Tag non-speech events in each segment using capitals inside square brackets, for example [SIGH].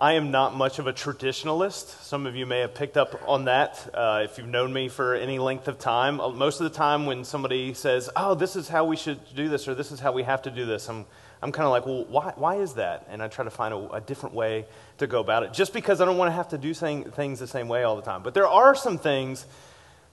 I am not much of a traditionalist. Some of you may have picked up on that uh, if you've known me for any length of time. Uh, most of the time, when somebody says, Oh, this is how we should do this, or this is how we have to do this, I'm, I'm kind of like, Well, why, why is that? And I try to find a, a different way to go about it, just because I don't want to have to do things the same way all the time. But there are some things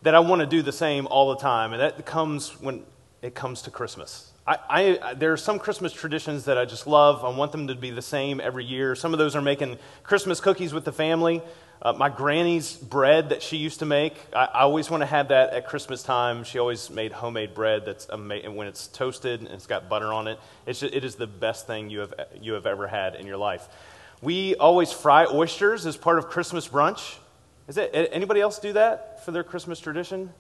that I want to do the same all the time, and that comes when it comes to Christmas. I, I, there are some Christmas traditions that I just love. I want them to be the same every year. Some of those are making Christmas cookies with the family. Uh, my granny's bread that she used to make, I, I, always want to have that at Christmas time. She always made homemade bread that's amazing. When it's toasted and it's got butter on it, it's just, it is the best thing you have, you have ever had in your life. We always fry oysters as part of Christmas brunch. Is it, anybody else do that for their Christmas tradition?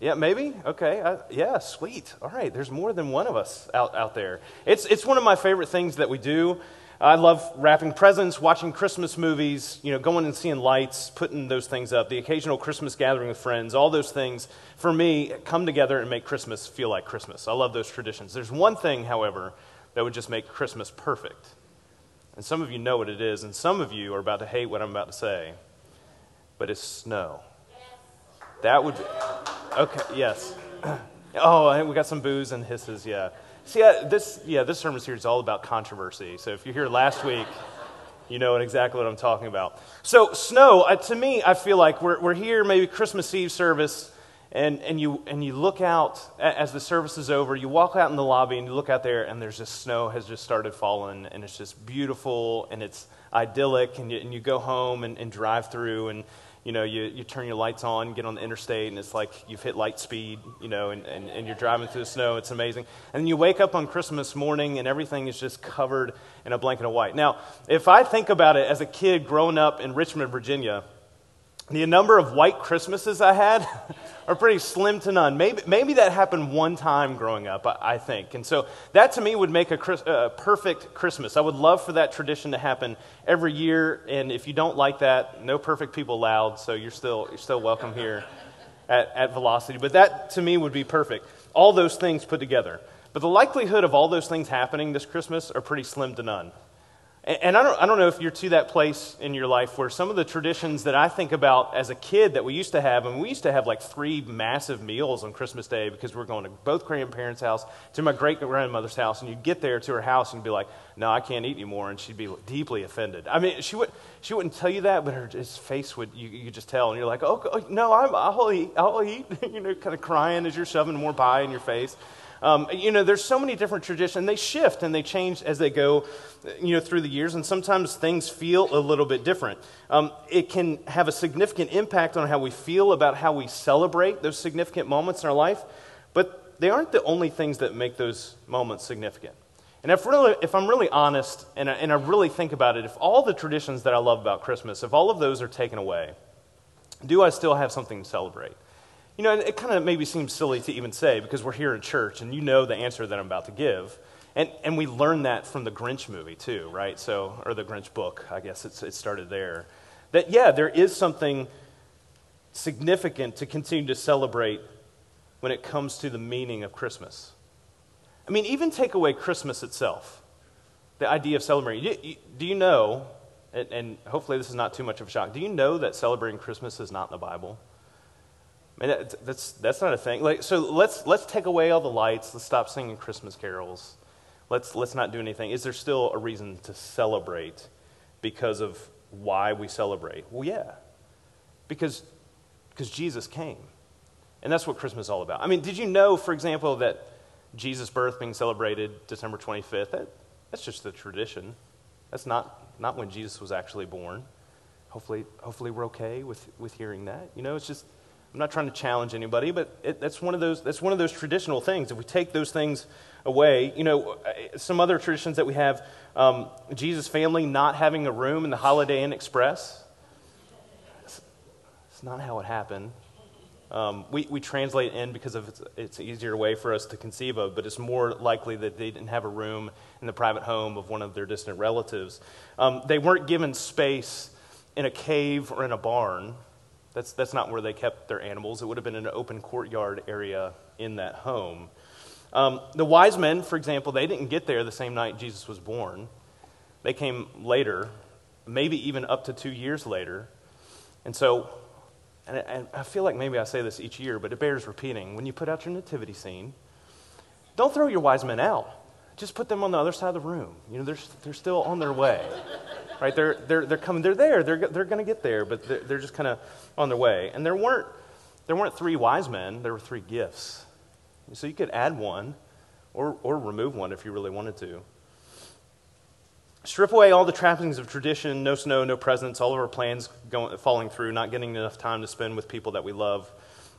Yeah, maybe? Okay. Uh, yeah, sweet. All right. There's more than one of us out, out there. It's, it's one of my favorite things that we do. I love wrapping presents, watching Christmas movies, you know, going and seeing lights, putting those things up, the occasional Christmas gathering with friends, all those things, for me, come together and make Christmas feel like Christmas. I love those traditions. There's one thing, however, that would just make Christmas perfect. And some of you know what it is, and some of you are about to hate what I'm about to say, but it's snow. That would be. Okay, yes. Oh, we got some boos and hisses, yeah. See, uh, this, yeah, this sermon series is all about controversy. So if you're here last week, you know exactly what I'm talking about. So, snow, uh, to me, I feel like we're, we're here, maybe Christmas Eve service, and, and, you, and you look out as the service is over, you walk out in the lobby and you look out there, and there's just snow has just started falling, and it's just beautiful and it's idyllic, and you, and you go home and, and drive through, and you know, you, you turn your lights on, get on the interstate, and it's like you've hit light speed, you know, and, and, and you're driving through the snow. It's amazing. And you wake up on Christmas morning, and everything is just covered in a blanket of white. Now, if I think about it as a kid growing up in Richmond, Virginia, the number of white Christmases I had [LAUGHS] are pretty slim to none. Maybe, maybe that happened one time growing up, I, think. And so that to me would make a uh, perfect Christmas. I would love for that tradition to happen every year. And if you don't like that, no perfect people allowed, so you're still, you're still welcome here at, at Velocity. But that to me would be perfect. All those things put together. But the likelihood of all those things happening this Christmas are pretty slim to none. And I don't, I don't know if you're to that place in your life where some of the traditions that I think about as a kid that we used to have, and we used to have like three massive meals on Christmas Day because we are going to both grandparents' house, to my great grandmother's house, and you'd get there to her house and be like, no, I can't eat anymore, and she'd be deeply offended. I mean, she, would, she wouldn't tell you that, but her face would, you, you could just tell, and you're like, oh, oh no, I'm, I'll eat, I'll eat, [LAUGHS] you know, kind of crying as you're shoving more pie in your face. Um, you know, there's so many different traditions. They shift and they change as they go, you know, through the years. And sometimes things feel a little bit different. Um, it can have a significant impact on how we feel about how we celebrate those significant moments in our life. But they aren't the only things that make those moments significant. And if, really, if I'm really honest and I, and I really think about it, if all the traditions that I love about Christmas, if all of those are taken away, do I still have something to celebrate? You know, it kind of maybe seems silly to even say because we're here in church and you know the answer that I'm about to give. And, and we learned that from the Grinch movie, too, right? So, or the Grinch book, I guess it's, it started there. That, yeah, there is something significant to continue to celebrate when it comes to the meaning of Christmas. I mean, even take away Christmas itself, the idea of celebrating. Do you know, and, and hopefully this is not too much of a shock, do you know that celebrating Christmas is not in the Bible? I mean, that's, that's not a thing. Like, so let's, let's take away all the lights. Let's stop singing Christmas carols. Let's, let's not do anything. Is there still a reason to celebrate because of why we celebrate? Well, yeah. Because, because Jesus came. And that's what Christmas is all about. I mean, did you know, for example, that Jesus' birth being celebrated December 25th, that, that's just the tradition. That's not, not when Jesus was actually born. Hopefully, hopefully we're okay with, with hearing that. You know, it's just I'm not trying to challenge anybody, but it, that's, one of those, that's one of those traditional things. If we take those things away, you know, some other traditions that we have um, Jesus' family not having a room in the Holiday Inn Express. It's, it's not how it happened. Um, we, we translate in because of it's, it's an easier way for us to conceive of, but it's more likely that they didn't have a room in the private home of one of their distant relatives. Um, they weren't given space in a cave or in a barn. That's, that's not where they kept their animals. It would have been an open courtyard area in that home. Um, the wise men, for example, they didn't get there the same night Jesus was born. They came later maybe even up to two years later. And so, and I, and I feel like maybe I say this each year, but it bears repeating. When you put out your nativity scene, don't throw your wise men out. Just put them on the other side of the room. You know, they're, they're still on their way. right? They're, they're, they're coming. They're there. They're, they're going to get there, but they're, they're just kind of on their way. And there weren't, there weren't three wise men. There were three gifts. So you could add one or, or remove one if you really wanted to. Strip away all the trappings of tradition no snow, no presents, all of our plans going, falling through, not getting enough time to spend with people that we love.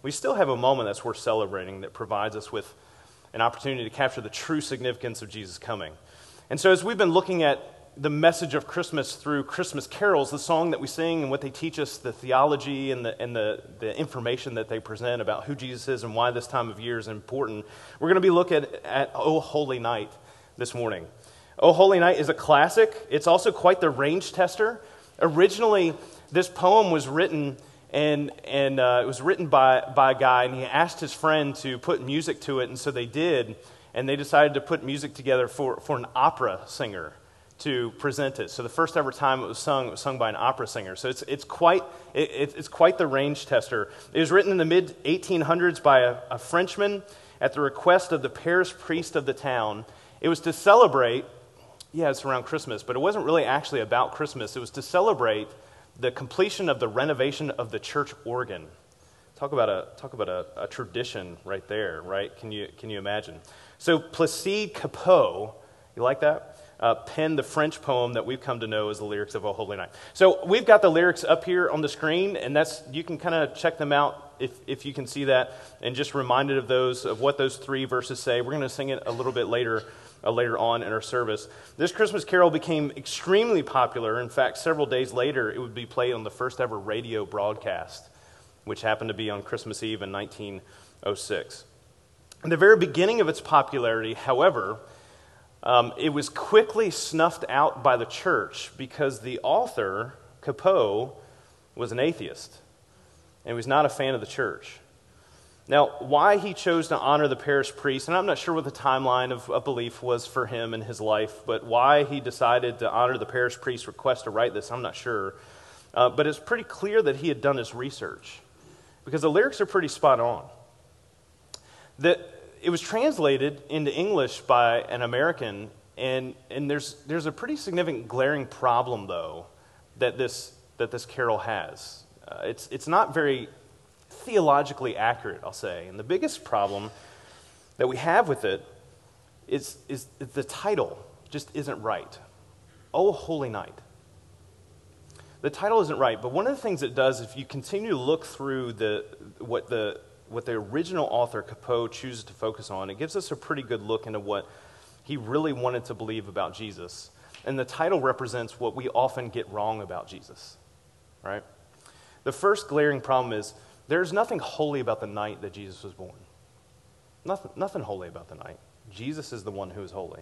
We still have a moment that's worth celebrating that provides us with an opportunity to capture the true significance of Jesus coming. And so, as we've been looking at the message of Christmas through Christmas carols, the song that we sing and what they teach us, the theology and, the, and the, the information that they present about who Jesus is and why this time of year is important, we're going to be looking at, at Oh Holy Night this morning. Oh Holy Night is a classic. It's also quite the range tester. Originally, this poem was written and, and uh, it was written by, by a guy, and he asked his friend to put music to it, and so they did, and they decided to put music together for, for an opera singer to present it. So the first ever time it was sung, it was sung by an opera singer. So it's, it's, quite, it, it's quite the range tester. It was written in the mid 1800s by a, a Frenchman at the request of the parish priest of the town. It was to celebrate, yeah, it's around Christmas, but it wasn't really actually about Christmas. It was to celebrate the completion of the renovation of the church organ. Talk about a, talk about a, a tradition right there, right? Can you, can you imagine? So Placide Cappeau, you like that? uh, penned the French poem that we've come to know as the lyrics of O Holy Night. So we've got the lyrics up here on the screen, and that's you can kind of check them out if, if you can see that, and just reminded of those of what those three verses say. We're going to sing it a little bit later. Uh, later on in our service. This Christmas carol became extremely popular. In fact, several days later, it would be played on the first ever radio broadcast, which happened to be on Christmas Eve in 1906. In the very beginning of its popularity, however, um, it was quickly snuffed out by the church because the author, Cappeau, was an atheist and was not a fan of the church. Now, why he chose to honor the parish priest, and I'm not sure what the timeline of, of belief was for him in his life, but why he decided to honor the parish priest's request to write this, I'm not sure. Uh, but it's pretty clear that he had done his research because the lyrics are pretty spot on. That it was translated into English by an American, and, and there's, there's a pretty significant glaring problem, though, that this, that this carol has. Uh, it's, it's not very theologically accurate, I'll say. And the biggest problem that we have with it is, is the title just isn't right. Oh, Holy Night. The title isn't right, but one of the things it does, if you continue to look through the, what the what the original author, Cappeau, chooses to focus on, it gives us a pretty good look into what he really wanted to believe about Jesus. And the title represents what we often get wrong about Jesus, right? The first glaring problem is there's nothing holy about the night that Jesus was born. Nothing, nothing holy about the night. Jesus is the one who is holy.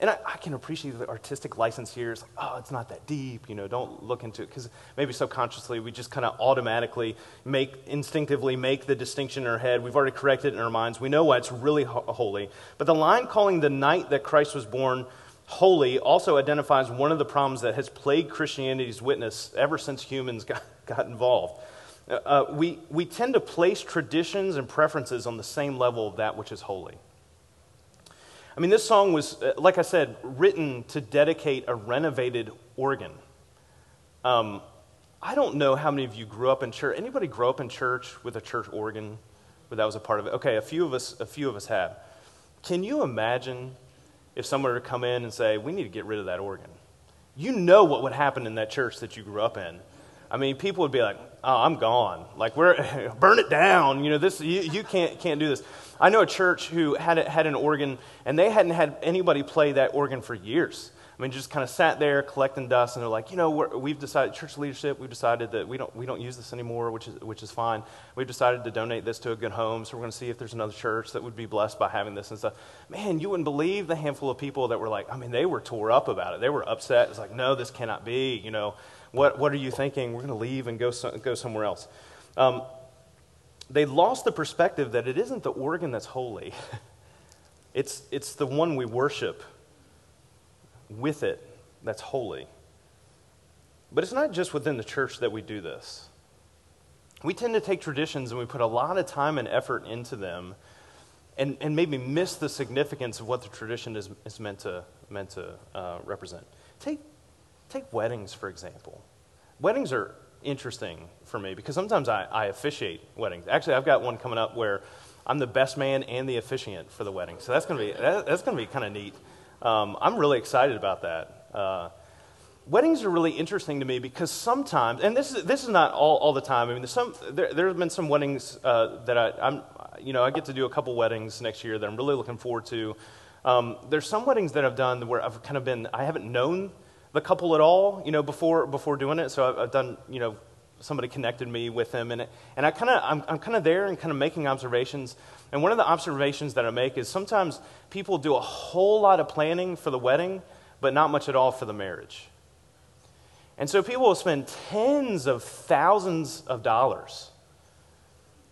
And I, I, can appreciate the artistic license here. It's like, oh, it's not that deep, you know, don't look into it. Because maybe subconsciously we just kind of automatically make, instinctively make the distinction in our head. We've already corrected it in our minds. We know why it's really ho- holy. But the line calling the night that Christ was born holy also identifies one of the problems that has plagued Christianity's witness ever since humans got, got involved. Uh, uh we, we tend to place traditions and preferences on the same level of that which is holy. I mean, this song was, uh, like I said, written to dedicate a renovated organ. Um, I don't know how many of you grew up in church. Anybody grow up in church with a church organ? But that was a part of it. Okay, a few of us, a few of us have. Can you imagine if someone were to come in and say, "We need to get rid of that organ"? You know what would happen in that church that you grew up in. I mean, people would be like, "Oh, I'm gone. Like, we're [LAUGHS] burn it down. You know, this you, you can't can't do this." I know a church who had, had an organ, and they hadn't had anybody play that organ for years. I mean, just kind of sat there collecting dust, and they're like, you know, we have decided, church leadership, we've decided that we don't, we don't use this anymore, which is, which is fine. We've decided to donate this to a good home, so we're going to see if there's another church that would be blessed by having this and stuff. Man, you wouldn't believe the handful of people that were like, I mean, they were tore up about it. They were upset. It's like, no, this cannot be. You know, what, what are you thinking? We're going to leave and go, so, go somewhere else. Um, they lost the perspective that it isn't the organ that's holy, [LAUGHS] it's, it's the one we worship with it that's holy. But it's not just within the church that we do this. We tend to take traditions and we put a lot of time and effort into them and, and maybe miss the significance of what the tradition is, is meant to, meant to uh, represent. Take, take weddings, for example. Weddings are interesting for me because sometimes I, I officiate weddings. Actually, I've got one coming up where I'm the best man and the officiant for the wedding. So that's going to be, that, that's going to be kind of neat. Um, I'm really excited about that. Uh, weddings are really interesting to me because sometimes, and this is, this is not all, all the time. I mean, some, there, there have been some weddings uh, that I, I'm, you know, I get to do a couple weddings next year that I'm really looking forward to. Um, there's some weddings that I've done where I've kind of been, I haven't known the couple at all, you know, before, before doing it. So I've, I've done, you know, somebody connected me with them and, it, and I kind of, I'm, I'm kind of there and kind of making observations. And one of the observations that I make is sometimes people do a whole lot of planning for the wedding, but not much at all for the marriage. And so people will spend tens of thousands of dollars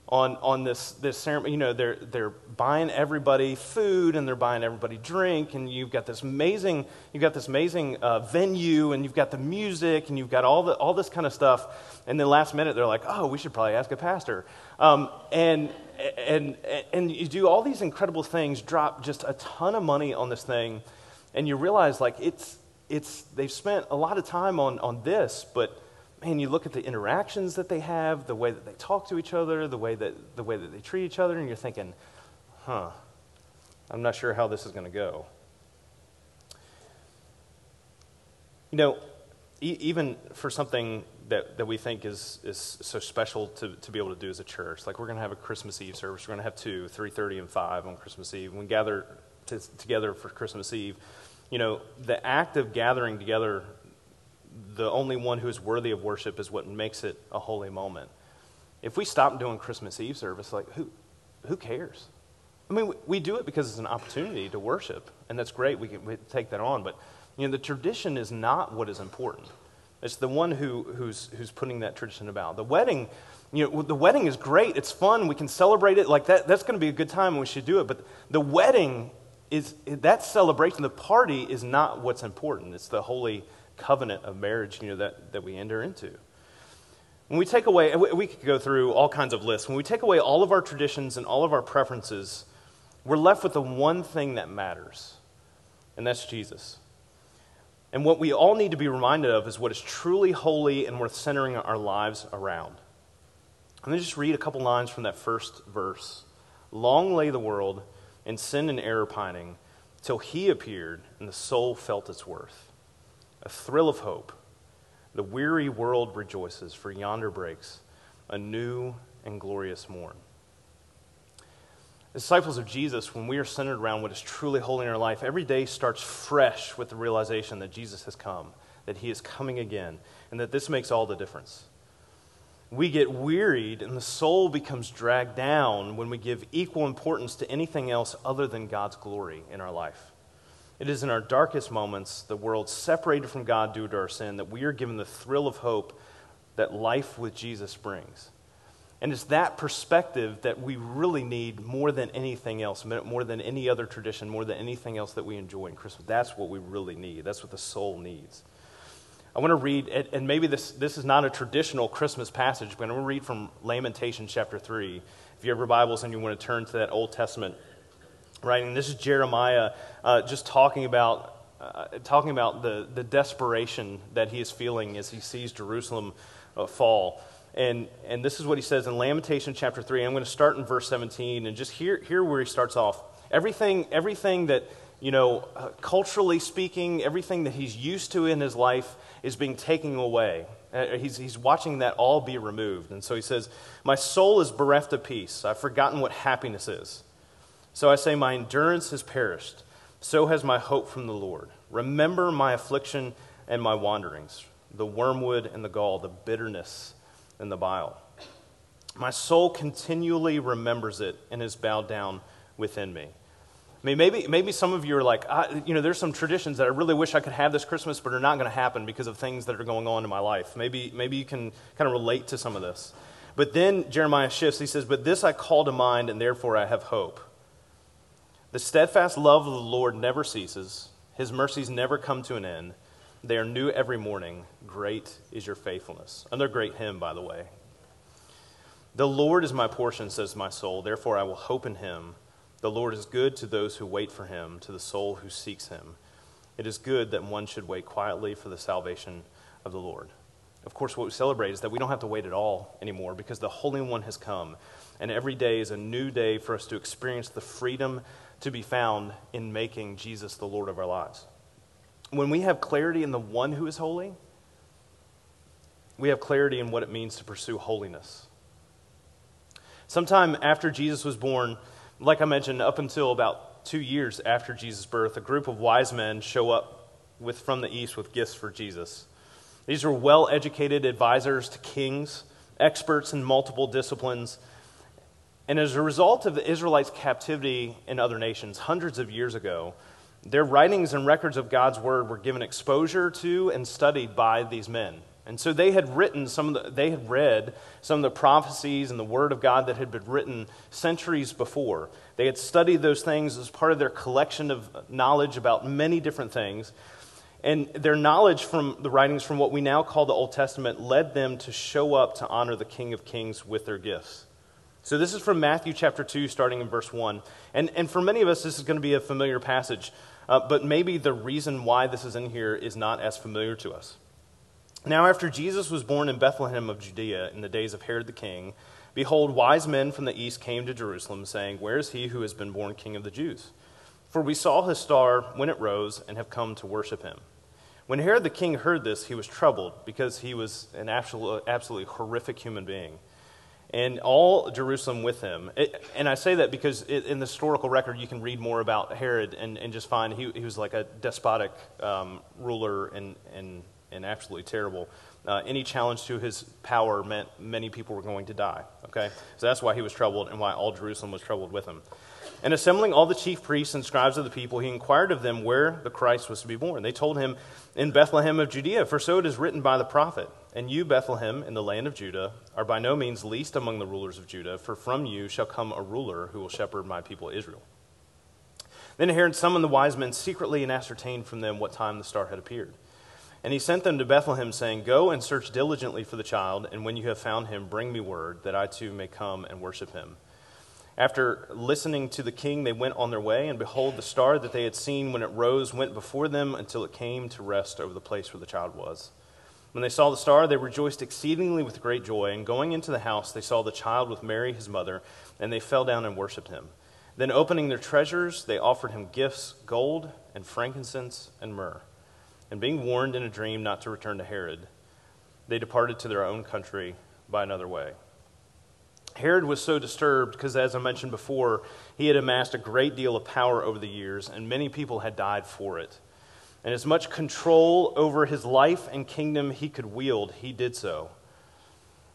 on, on this, this ceremony. You know, they're, they're buying everybody food and they're buying everybody drink, and you've got this amazing, you've got this amazing uh, venue, and you've got the music, and you've got all, the, all this kind of stuff. And then last minute, they're like, oh, we should probably ask a pastor. Um, and, and, and you do all these incredible things, drop just a ton of money on this thing, and you realize, like, it's, it's, they've spent a lot of time on, on this, but man, you look at the interactions that they have, the way that they talk to each other, the way that, the way that they treat each other, and you're thinking, huh, I'm not sure how this is going to go. You know, e- even for something that, that we think is, is so special to, to be able to do as a church, like we're going to have a Christmas Eve service. We're going to have two, 3.30 and 5 on Christmas Eve. We gather to, together for Christmas Eve you know, the act of gathering together, the only one who is worthy of worship is what makes it a holy moment. If we stop doing Christmas Eve service, like, who, who cares? I mean, we, do it because it's an opportunity to worship, and that's great. We can we take that on. But, you know, the tradition is not what is important. It's the one who, who's, who's putting that tradition about. The wedding, you know, the wedding is great. It's fun. We can celebrate it. Like that, that's going to be a good time and we should do it. But the wedding is that celebration, the party is not what's important. It's the holy covenant of marriage, you know, that, that we enter into. When we take away, we could go through all kinds of lists. When we take away all of our traditions and all of our preferences, we're left with the one thing that matters, and that's Jesus. And what we all need to be reminded of is what is truly holy and worth centering our lives around. Let me just read a couple lines from that first verse. Long lay the world and sin and error pining, till he appeared and the soul felt its worth. A thrill of hope. The weary world rejoices, for yonder breaks a new and glorious morn. Disciples of Jesus, when we are centered around what is truly holy in our life, every day starts fresh with the realization that Jesus has come, that he is coming again, and that this makes all the difference we get wearied and the soul becomes dragged down when we give equal importance to anything else other than God's glory in our life. It is in our darkest moments, the world separated from God due to our sin, that we are given the thrill of hope that life with Jesus brings. And it's that perspective that we really need more than anything else, more than any other tradition, more than anything else that we enjoy in Christmas. That's what we really need. That's what the soul needs. I want to read, and maybe this, this is not a traditional Christmas passage, but I'm going to read from Lamentation chapter 3. If you have your Bibles and you want to turn to that Old Testament writing, this is Jeremiah uh, just talking about, uh, talking about the, the desperation that he is feeling as he sees Jerusalem uh, fall. And, and this is what he says in Lamentation chapter 3. I'm going to start in verse 17 and just hear, hear where he starts off. Everything, everything that, you know, uh, culturally speaking, everything that he's used to in his life is being taken away. Uh, he's, he's watching that all be removed. And so he says, My soul is bereft of peace. I've forgotten what happiness is. So I say, My endurance has perished. So has my hope from the Lord. Remember my affliction and my wanderings, the wormwood and the gall, the bitterness and the bile. My soul continually remembers it and is bowed down within me. I mean, maybe, maybe some of you are like, you know, there's some traditions that I really wish I could have this Christmas, but are not going to happen because of things that are going on in my life. Maybe, maybe you can kind of relate to some of this. But then Jeremiah shifts. He says, But this I call to mind, and therefore I have hope. The steadfast love of the Lord never ceases, his mercies never come to an end. They are new every morning. Great is your faithfulness. Another great hymn, by the way. The Lord is my portion, says my soul. Therefore, I will hope in him. The Lord is good to those who wait for him, to the soul who seeks him. It is good that one should wait quietly for the salvation of the Lord. Of course, what we celebrate is that we don't have to wait at all anymore because the Holy One has come. And every day is a new day for us to experience the freedom to be found in making Jesus the Lord of our lives. When we have clarity in the one who is holy, we have clarity in what it means to pursue holiness. Sometime after Jesus was born, like I mentioned, up until about two years after Jesus' birth, a group of wise men show up with, from the east with gifts for Jesus. These were well educated advisors to kings, experts in multiple disciplines. And as a result of the Israelites' captivity in other nations hundreds of years ago, their writings and records of God's word were given exposure to and studied by these men. And so they had written some of the, they had read some of the prophecies and the word of God that had been written centuries before. They had studied those things as part of their collection of knowledge about many different things. And their knowledge from the writings from what we now call the Old Testament led them to show up to honor the King of Kings with their gifts. So this is from Matthew chapter 2, starting in verse 1. And, and for many of us, this is going to be a familiar passage. Uh, but maybe the reason why this is in here is not as familiar to us. Now, after Jesus was born in Bethlehem of Judea in the days of Herod the king, behold, wise men from the east came to Jerusalem, saying, Where is he who has been born king of the Jews? For we saw his star when it rose and have come to worship him. When Herod the king heard this, he was troubled because he was an absolute, absolutely horrific human being. And all Jerusalem with him. It, and I say that because it, in the historical record, you can read more about Herod and, and just find he, he was like a despotic um, ruler and, and and absolutely terrible. Uh, any challenge to his power meant many people were going to die. Okay? So that's why he was troubled and why all Jerusalem was troubled with him. And assembling all the chief priests and scribes of the people, he inquired of them where the Christ was to be born. They told him, In Bethlehem of Judea, for so it is written by the prophet. And you, Bethlehem, in the land of Judah, are by no means least among the rulers of Judah, for from you shall come a ruler who will shepherd my people Israel. Then Herod summoned the wise men secretly and ascertained from them what time the star had appeared. And he sent them to Bethlehem, saying, Go and search diligently for the child, and when you have found him, bring me word, that I too may come and worship him. After listening to the king, they went on their way, and behold, the star that they had seen when it rose went before them until it came to rest over the place where the child was. When they saw the star, they rejoiced exceedingly with great joy, and going into the house, they saw the child with Mary his mother, and they fell down and worshipped him. Then, opening their treasures, they offered him gifts gold and frankincense and myrrh. And being warned in a dream not to return to Herod, they departed to their own country by another way. Herod was so disturbed because, as I mentioned before, he had amassed a great deal of power over the years, and many people had died for it. And as much control over his life and kingdom he could wield, he did so.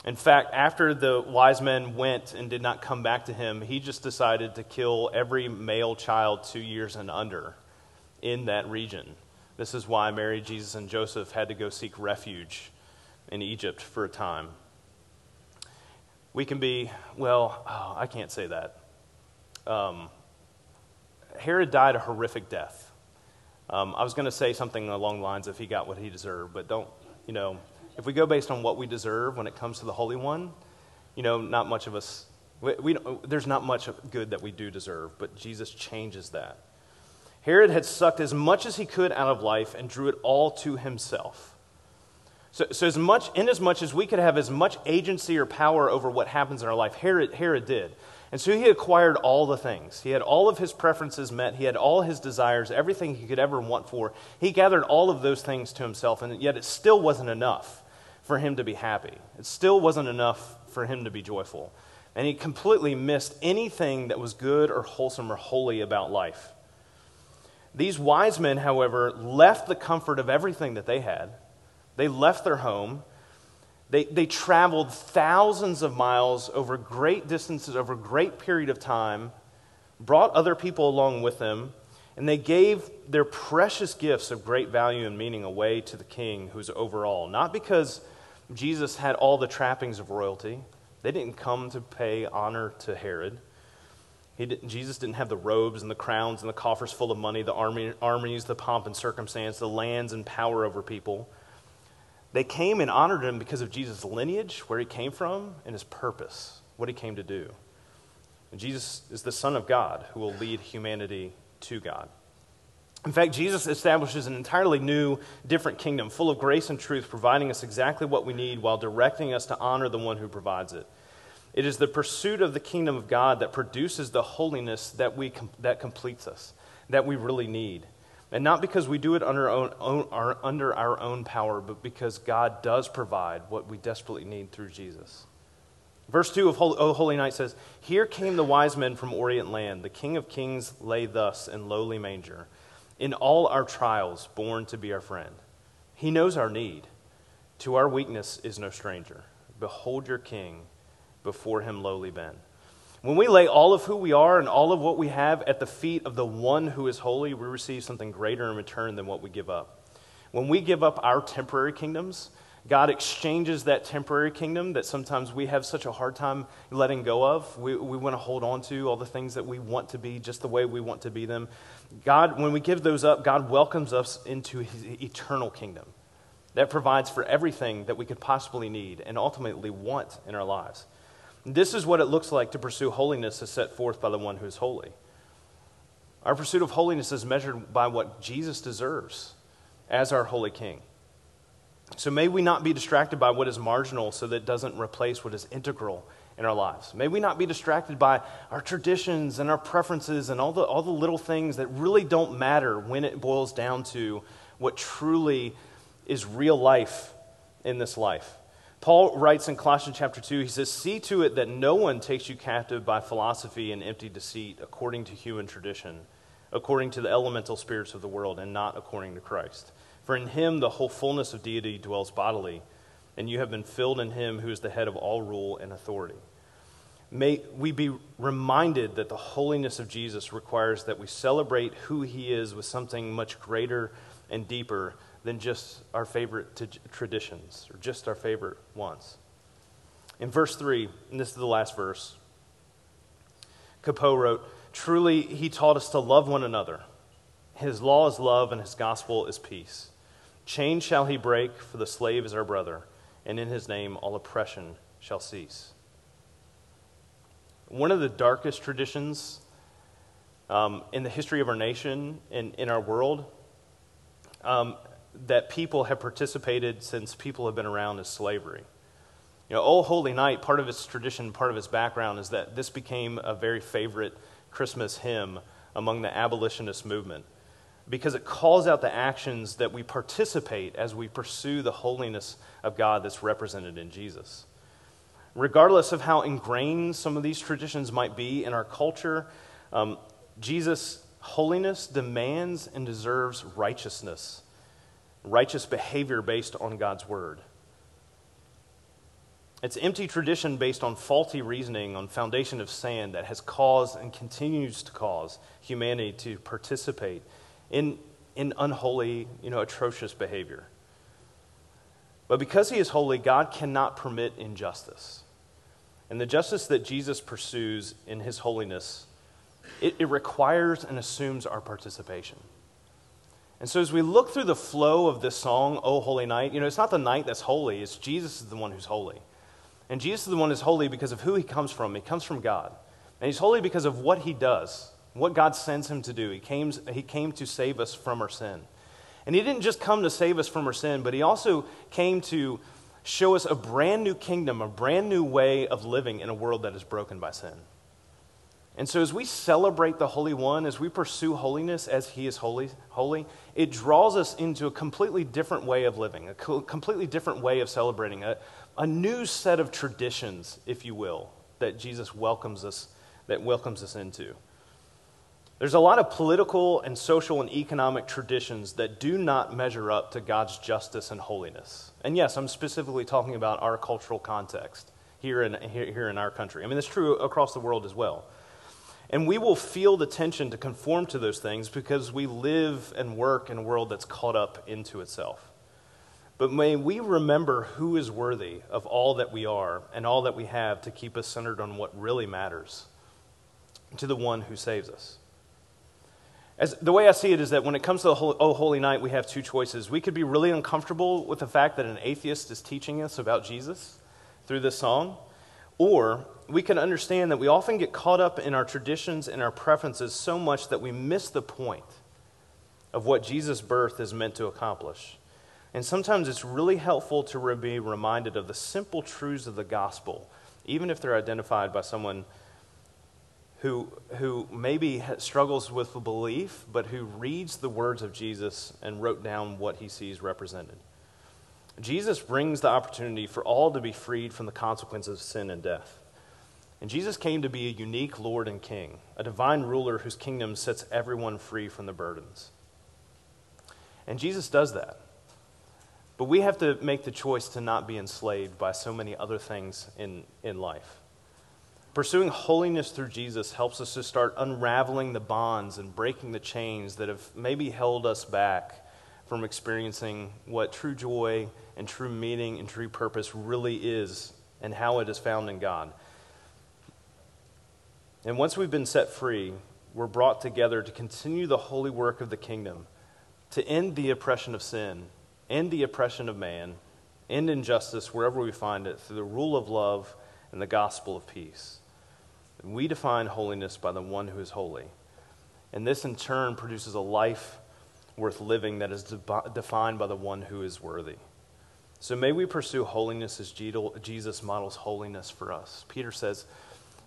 In fact, after the wise men went and did not come back to him, he just decided to kill every male child two years and under in that region. This is why Mary, Jesus, and Joseph had to go seek refuge in Egypt for a time. We can be, well, oh, I can't say that. Um, Herod died a horrific death. Um, I was going to say something along the lines of he got what he deserved, but don't, you know, if we go based on what we deserve when it comes to the Holy One, you know, not much of us, we, we there's not much good that we do deserve, but Jesus changes that. Herod had sucked as much as he could out of life and drew it all to himself. So, so as much, in as much as we could have as much agency or power over what happens in our life, Herod, Herod did. And so he acquired all the things. He had all of his preferences met. He had all his desires, everything he could ever want for. He gathered all of those things to himself, and yet it still wasn't enough for him to be happy. It still wasn't enough for him to be joyful. And he completely missed anything that was good or wholesome or holy about life. These wise men, however, left the comfort of everything that they had. They left their home. They, they traveled thousands of miles over great distances, over a great period of time, brought other people along with them, and they gave their precious gifts of great value and meaning away to the king who's over all. Not because Jesus had all the trappings of royalty, they didn't come to pay honor to Herod. He didn't, Jesus didn't have the robes and the crowns and the coffers full of money, the army, armies, the pomp and circumstance, the lands and power over people. They came and honored him because of Jesus' lineage, where he came from, and his purpose, what he came to do. And Jesus is the Son of God who will lead humanity to God. In fact, Jesus establishes an entirely new, different kingdom, full of grace and truth, providing us exactly what we need while directing us to honor the one who provides it. It is the pursuit of the kingdom of God that produces the holiness that, we, that completes us, that we really need. And not because we do it under, own, own, our, under our own power, but because God does provide what we desperately need through Jesus. Verse 2 of Holy, o Holy Night says, Here came the wise men from Orient land. The King of Kings lay thus in lowly manger. In all our trials, born to be our friend. He knows our need. To our weakness is no stranger. Behold your King before him lowly bend. When we lay all of who we are and all of what we have at the feet of the one who is holy, we receive something greater in return than what we give up. When we give up our temporary kingdoms, God exchanges that temporary kingdom that sometimes we have such a hard time letting go of. We, we want to hold on to all the things that we want to be just the way we want to be them. God, when we give those up, God welcomes us into his eternal kingdom that provides for everything that we could possibly need and ultimately want in our lives. This is what it looks like to pursue holiness as set forth by the one who is holy. Our pursuit of holiness is measured by what Jesus deserves as our holy king. So may we not be distracted by what is marginal so that it doesn't replace what is integral in our lives. May we not be distracted by our traditions and our preferences and all the, all the little things that really don't matter when it boils down to what truly is real life in this life. Paul writes in Colossians chapter 2, he says, See to it that no one takes you captive by philosophy and empty deceit, according to human tradition, according to the elemental spirits of the world, and not according to Christ. For in him the whole fullness of deity dwells bodily, and you have been filled in him who is the head of all rule and authority. May we be reminded that the holiness of Jesus requires that we celebrate who he is with something much greater and deeper than just our favorite t- traditions or just our favorite ones. In verse 3, and this is the last verse, Cappeau wrote, Truly, he taught us to love one another. His law is love, and his gospel is peace. Chain shall he break, for the slave is our brother, and in his name all oppression shall cease. One of the darkest traditions um, in the history of our nation and in our world um, that people have participated since people have been around is slavery. You know, Oh Holy Night, part of its tradition, part of its background is that this became a very favorite Christmas hymn among the abolitionist movement because it calls out the actions that we participate as we pursue the holiness of God that's represented in Jesus. Regardless of how ingrained some of these traditions might be in our culture, um, Jesus' holiness demands and deserves righteousness righteous behavior based on God's word. It's empty tradition based on faulty reasoning on foundation of sand that has caused and continues to cause humanity to participate in, in unholy, you know, atrocious behavior. But because he is holy, God cannot permit injustice. And the justice that Jesus pursues in his holiness, it, it requires and assumes our participation. And so, as we look through the flow of this song, O Holy Night, you know, it's not the night that's holy, it's Jesus is the one who's holy. And Jesus is the one who's holy because of who he comes from. He comes from God. And he's holy because of what he does, what God sends him to do. He came, he came to save us from our sin. And he didn't just come to save us from our sin, but he also came to show us a brand new kingdom, a brand new way of living in a world that is broken by sin. And so, as we celebrate the Holy One, as we pursue holiness as He is holy, holy, it draws us into a completely different way of living, a completely different way of celebrating, a, a new set of traditions, if you will, that Jesus welcomes us, that welcomes us into. There's a lot of political and social and economic traditions that do not measure up to God's justice and holiness. And yes, I'm specifically talking about our cultural context here in, here, here in our country. I mean, it's true across the world as well. And we will feel the tension to conform to those things because we live and work in a world that's caught up into itself. But may we remember who is worthy of all that we are and all that we have to keep us centered on what really matters to the one who saves us. As, the way I see it is that when it comes to the Holy, Oh Holy Night, we have two choices. We could be really uncomfortable with the fact that an atheist is teaching us about Jesus through this song, or we can understand that we often get caught up in our traditions and our preferences so much that we miss the point of what Jesus' birth is meant to accomplish. And sometimes it's really helpful to be reminded of the simple truths of the gospel, even if they're identified by someone who, who maybe struggles with belief, but who reads the words of Jesus and wrote down what he sees represented. Jesus brings the opportunity for all to be freed from the consequences of sin and death. And Jesus came to be a unique Lord and King, a divine ruler whose kingdom sets everyone free from the burdens. And Jesus does that. But we have to make the choice to not be enslaved by so many other things in, in life. Pursuing holiness through Jesus helps us to start unraveling the bonds and breaking the chains that have maybe held us back from experiencing what true joy and true meaning and true purpose really is and how it is found in God. And once we've been set free, we're brought together to continue the holy work of the kingdom, to end the oppression of sin, end the oppression of man, end injustice wherever we find it through the rule of love and the gospel of peace. We define holiness by the one who is holy. And this, in turn, produces a life worth living that is de- defined by the one who is worthy. So may we pursue holiness as Jesus models holiness for us. Peter says,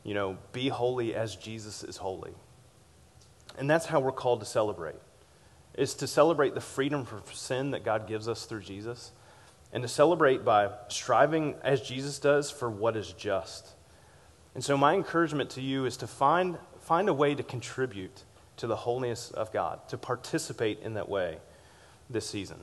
you know, be holy as Jesus is holy. And that's how we're called to celebrate. Is to celebrate the freedom from sin that God gives us through Jesus and to celebrate by striving as Jesus does for what is just and so, my encouragement to you is to find, find a way to contribute to the holiness of God, to participate in that way this season.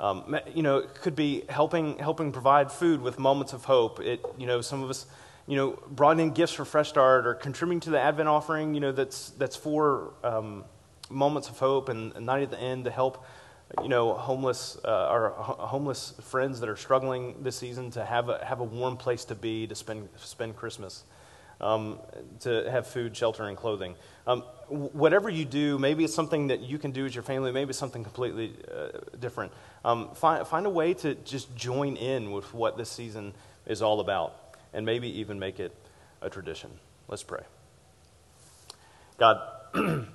Um, you know, it could be helping, helping provide food with moments of hope. It, you know, some of us, you know, brought in gifts for Fresh Start or contributing to the Advent offering, you know, that's, that's for um, moments of hope and, and night at the end to help you know, homeless, uh, our homeless friends that are struggling this season to have a, have a warm place to be to spend, spend Christmas um, to have food, shelter, and clothing. Um, whatever you do, maybe it's something that you can do as your family, maybe it's something completely uh, different. Um, find, find a way to just join in with what this season is all about, and maybe even make it a tradition. Let's pray. God, [CLEARS THROAT]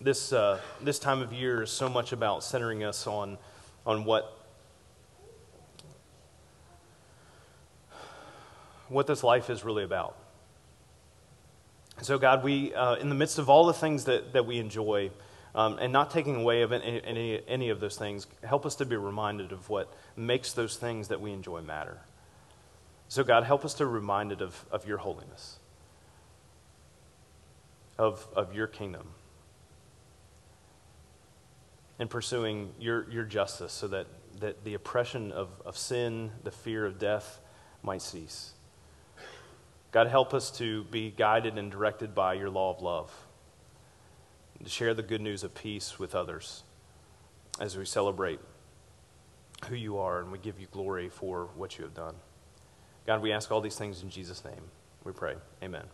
this, uh, this time of year is so much about centering us on, on what what this life is really about. So, God, we, uh, in the midst of all the things that, that we enjoy, um, and not taking away of any, any, any of those things, help us to be reminded of what makes those things that we enjoy matter. So, God, help us to be reminded of, of your holiness, of, of your kingdom, and pursuing your, your justice so that, that the oppression of, of sin, the fear of death might cease. God, help us to be guided and directed by your law of love, and to share the good news of peace with others as we celebrate who you are and we give you glory for what you have done. God, we ask all these things in Jesus' name. We pray. Amen.